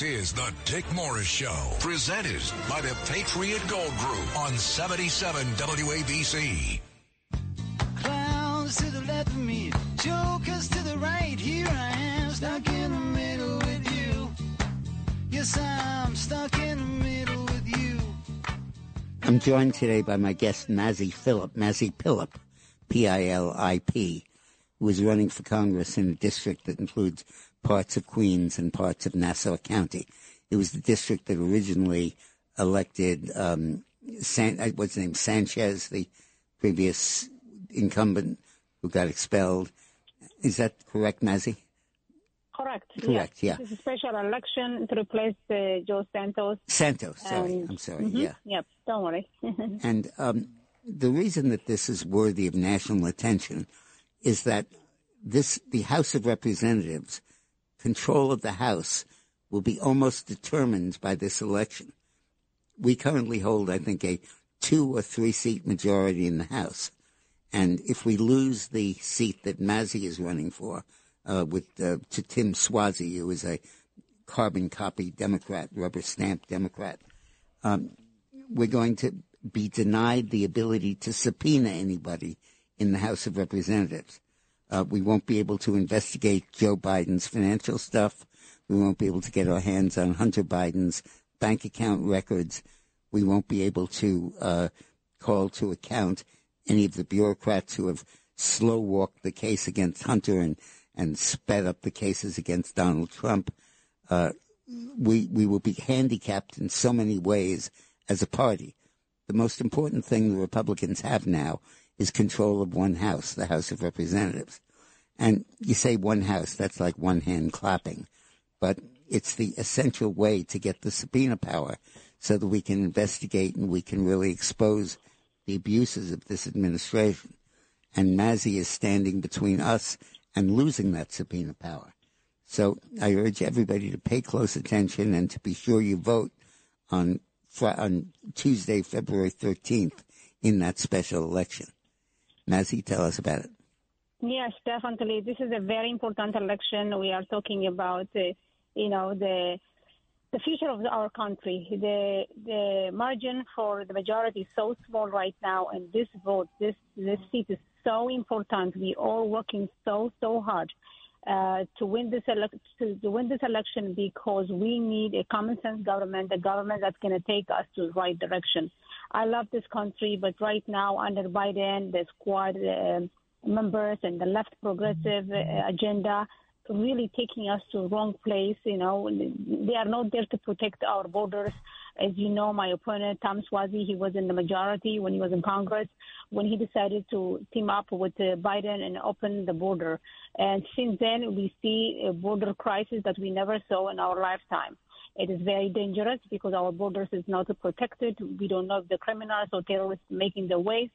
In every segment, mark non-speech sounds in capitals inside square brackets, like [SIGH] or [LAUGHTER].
This is the Dick Morris Show, presented by the Patriot Gold Group on 77 WABC. Clowns to the left of me, jokers to the right. Here I am, stuck in the middle with you. Yes, I'm stuck in the middle with you. I'm joined today by my guest, Mazi Phillip, Mazi Pilip, P-I-L-I-P, who is running for Congress in a district that includes parts of Queens and parts of Nassau County. It was the district that originally elected um, San, uh, what's his name, Sanchez, the previous incumbent who got expelled. Is that correct, Mazi? Correct. Correct, yeah. This is a special election to replace uh, Joe Santos. Santos, sorry, And- I'm sorry, Mhm. yeah. Yep. Don't worry. [LAUGHS] And um, the reason that this is worthy of national attention is that this, the House of Representatives, control of the House will be almost determined by this election. We currently hold, I think, a two or three seat majority in the House. And if we lose the seat that Mazi is running for, uh, with, uh, to Tim Suozzi, who is a carbon copy Democrat, rubber stamp Democrat, um, we're going to be denied the ability to subpoena anybody in the House of Representatives. Uh, we won't be able to investigate Joe Biden's financial stuff. We won't be able to get our hands on Hunter Biden's bank account records. We won't be able to uh, call to account any of the bureaucrats who have slow walked the case against Hunter and, and sped up the cases against Donald Trump. Uh, we we will be handicapped in so many ways as a party. The most important thing the Republicans have now is control of one house, the House of Representatives. And you say one house, that's like one hand clapping. But it's the essential way to get the subpoena power so that we can investigate and we can really expose the abuses of this administration. And Mazi is standing between us and losing that subpoena power. So I urge everybody to pay close attention and to be sure you vote on on Tuesday, February 13th in that special election. Mazi, tell us about it. yes, definitely. This is a very important election. We are talking about, uh, you know, the the future of our country. The the margin for the majority is so small right now, and this vote, this this seat is so important. We all working so so hard uh, to win this elec to, to win this election because we need a common sense government, a government that's going to take us to the right direction. I love this country, but right now under Biden, the squad uh, members and the left progressive uh, agenda really taking us to wrong place. You know, they are not there to protect our borders. As you know, my opponent, Tom Suozzi, he was in the majority when he was in Congress, when he decided to team up with uh, Biden and open the border. And since then, we see a border crisis that we never saw in our lifetime. It is very dangerous because our borders is not protected. We don't know if the criminals or terrorists making their ways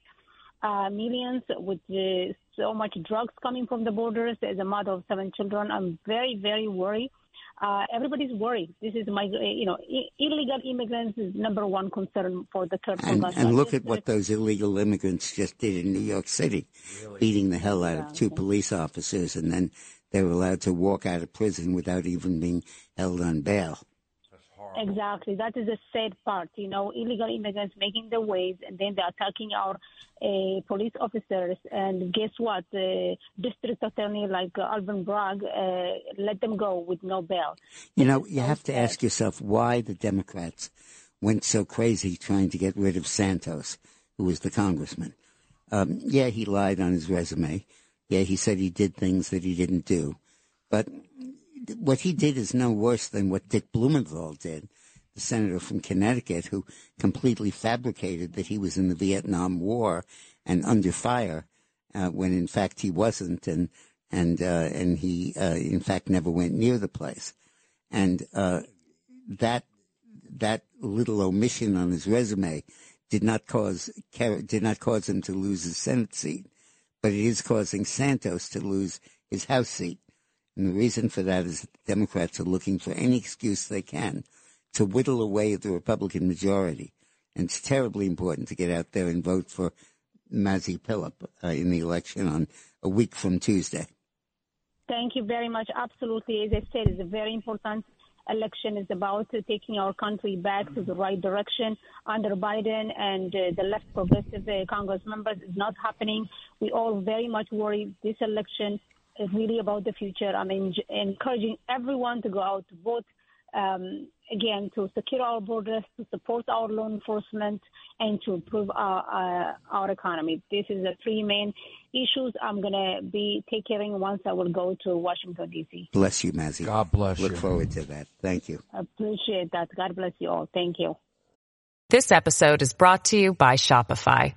uh, millions with uh, so much drugs coming from the borders. As a mother of seven children, I'm very, very worried. Uh, everybody's worried. This is my, uh, you know, illegal immigrants is number one concern for the third And, and look at what those illegal immigrants just did in New York City, beating the hell out of two police officers, and then they were allowed to walk out of prison without even being held on bail. Exactly. That is the sad part. You know, illegal immigrants making their ways and then they're attacking our uh, police officers. And guess what? The district attorney like uh, Alvin Bragg uh, let them go with no bail. You know, you have to ask yourself why the Democrats went so crazy trying to get rid of Santos, who was the congressman. Um, yeah, he lied on his resume. Yeah, he said he did things that he didn't do. But what he did is no worse than what Dick Blumenthal did, the senator from Connecticut, who completely fabricated that he was in the Vietnam War and under fire, uh, when in fact he wasn't, and and uh, and he uh, in fact never went near the place. And uh, that that little omission on his resume did not cause did not cause him to lose his Senate seat, but it is causing Santos to lose his House seat. And the reason for that is that Democrats are looking for any excuse they can to whittle away the Republican majority. And it's terribly important to get out there and vote for Mazi Pilip uh, in the election on a week from Tuesday. Thank you very much. Absolutely. As I said, it's a very important election. It's about taking our country back to the right direction. Under Biden and uh, the left progressive uh, Congress members, is not happening. We all very much worry this election is really about the future. I'm encouraging everyone to go out to vote um, again, to secure our borders, to support our law enforcement, and to improve our, uh, our economy. This is the three main issues I'm going to be taking once I will go to Washington, D.C. Bless you, Mazi. God bless Look you. Look forward to that. Thank you. Appreciate that. God bless you all. Thank you. This episode is brought to you by Shopify.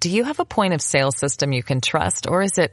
Do you have a point of sale system you can trust, or is it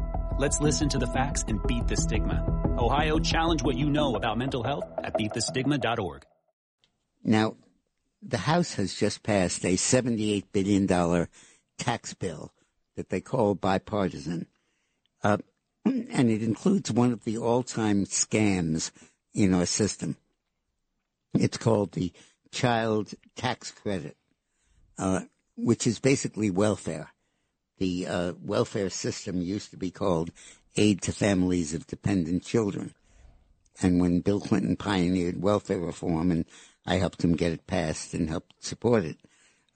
Let's listen to the facts and beat the stigma. Ohio, challenge what you know about mental health at beatthestigma.org. Now, the House has just passed a $78 billion tax bill that they call bipartisan. Uh, and it includes one of the all-time scams in our system. It's called the Child Tax Credit, uh, which is basically welfare. The uh, welfare system used to be called Aid to Families of Dependent Children. And when Bill Clinton pioneered welfare reform, and I helped him get it passed and helped support it,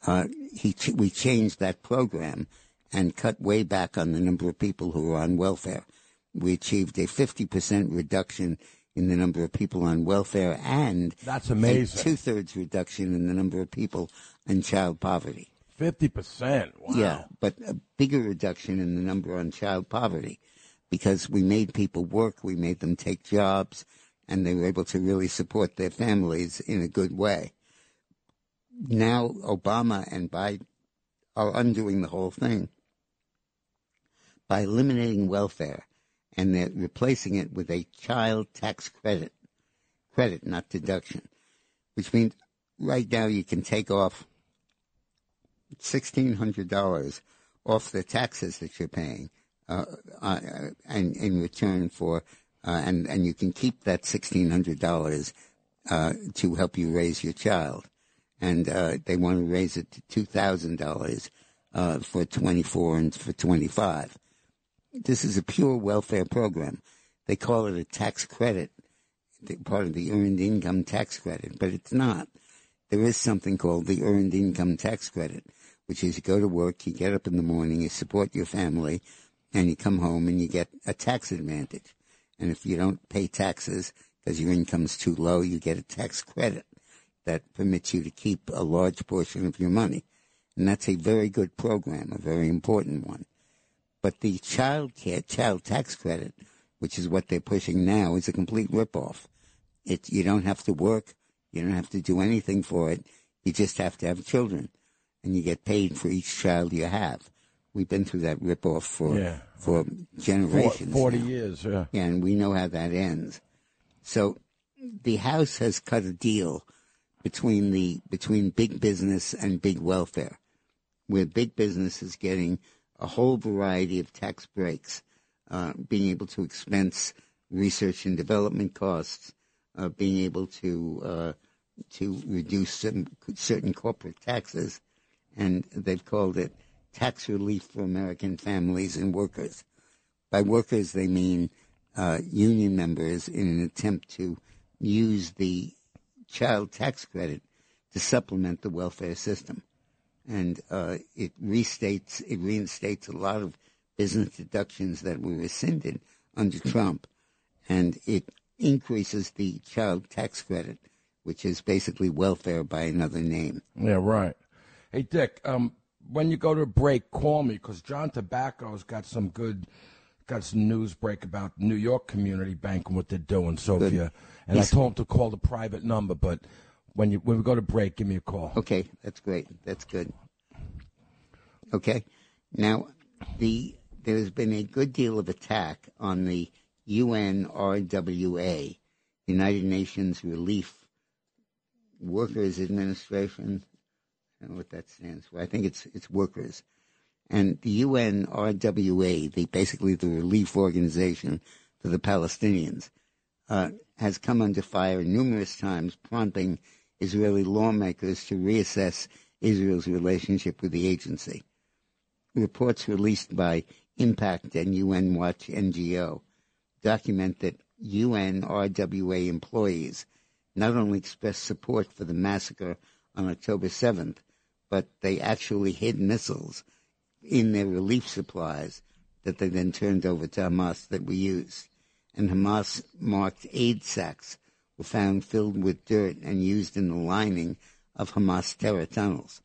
uh, he ch- we changed that program and cut way back on the number of people who were on welfare. We achieved a 50% reduction in the number of people on welfare and that's amazing. A two-thirds reduction in the number of people in child poverty. Fifty percent. Wow. Yeah, but a bigger reduction in the number on child poverty because we made people work, we made them take jobs, and they were able to really support their families in a good way. Now Obama and Biden are undoing the whole thing by eliminating welfare and they're replacing it with a child tax credit, credit, not deduction, which means right now you can take off $1,600 off the taxes that you're paying uh, uh, and in return for, uh, and, and you can keep that $1,600 uh, to help you raise your child. And uh, they want to raise it to $2,000 uh, for 24 and for 25. This is a pure welfare program. They call it a tax credit, part of the earned income tax credit, but it's not. There is something called the earned income tax credit, which is you go to work, you get up in the morning, you support your family, and you come home and you get a tax advantage. And if you don't pay taxes because your income's too low, you get a tax credit that permits you to keep a large portion of your money. And that's a very good program, a very important one. But the child care, child tax credit, which is what they're pushing now, is a complete ripoff. It, you don't have to work. You don't have to do anything for it. You just have to have children and you get paid for each child you have We've been through that ripoff for Yeah. for For generations. 40 now. years, yeah. and we know how that ends. So the House has cut a deal between the between big business and big welfare, where big business is getting a whole variety of tax breaks, uh, being able to expense research and development costs, uh, being able to uh, to reduce certain, certain corporate taxes, and they've called it tax relief for American families and workers. By workers, they mean uh, union members in an attempt to use the child tax credit to supplement the welfare system. And uh, it restates, it reinstates a lot of business deductions that were rescinded under Trump, and it increases the child tax credit, which is basically welfare by another name. Yeah, right. Hey, Dick, um, when you go to break, call me because John Tabacco's got some good, got some news break about New York Community Bank and what they're doing. So if Good. you, and He's- I told him to call the private number, but when you when we go to break, give me a call. Okay, that's great. That's good. Okay, now the there has been a good deal of attack on the UNRWA, United Nations Relief Workers Administration. I don't know what that stands for. I think it's it's workers. And the UNRWA, the basically the relief organization for the Palestinians, uh, has come under fire numerous times, prompting Israeli lawmakers to reassess Israel's relationship with the agency. Reports released by Impact and UN Watch NGO document that UNRWA employees not only expressed support for the massacre on October 7th, but they actually hid missiles in their relief supplies that they then turned over to Hamas that were used. And Hamas marked aid sacks were found filled with dirt and used in the lining of Hamas terror tunnels.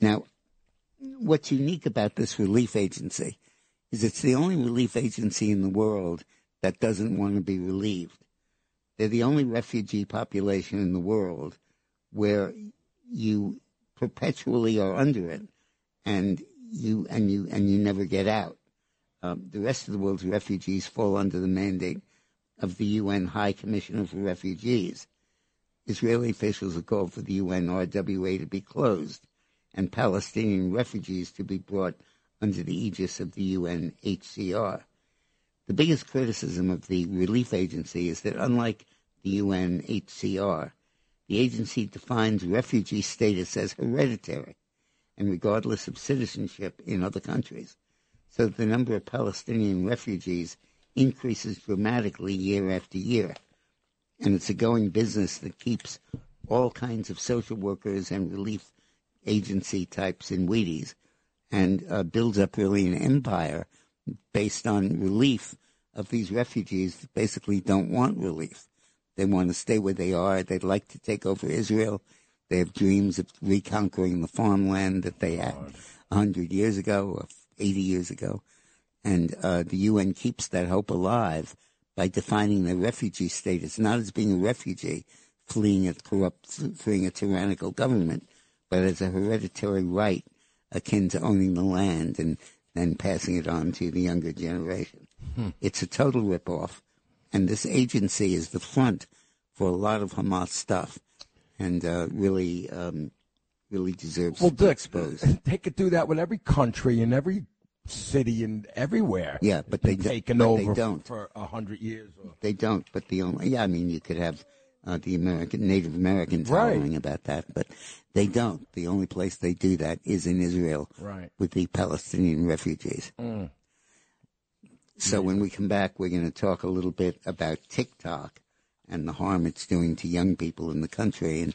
Now, what's unique about this relief agency is it's the only relief agency in the world that doesn't want to be relieved. They're the only refugee population in the world where you perpetually are under it and you and you and you never get out. Um, the rest of the world's refugees fall under the mandate of the UN High Commissioner for Refugees. Israeli officials have called for the UNRWA to be closed and Palestinian refugees to be brought under the aegis of the UNHCR. The biggest criticism of the relief agency is that unlike the UNHCR, the agency defines refugee status as hereditary and regardless of citizenship in other countries, so the number of Palestinian refugees increases dramatically year after year. And it's a going business that keeps all kinds of social workers and relief agency types in Wheaties and uh, builds up really an empire based on relief of these refugees that basically don't want relief. They want to stay where they are. They'd like to take over Israel. They have dreams of reconquering the farmland that they had a hundred years ago or eighty years ago, and uh, the UN keeps that hope alive by defining the refugee status not as being a refugee fleeing a corrupt, fleeing a tyrannical government, but as a hereditary right akin to owning the land and then passing it on to the younger generation. It's a total ripoff, and this agency is the front for a lot of Hamas stuff, and uh, really, um, really deserves Well, to be exposed. [LAUGHS] they could do that with every country and every city and everywhere. Yeah, but they taken but they don't. for a hundred years. Or, They don't, but the only yeah, I mean, you could have uh, the American Native Americans Right. hollering about that, but they don't. The only place they do that is in Israel, Right. with the Palestinian refugees. Mm. So when we come back, we're going to talk a little bit about TikTok and the harm it's doing to young people in the country, and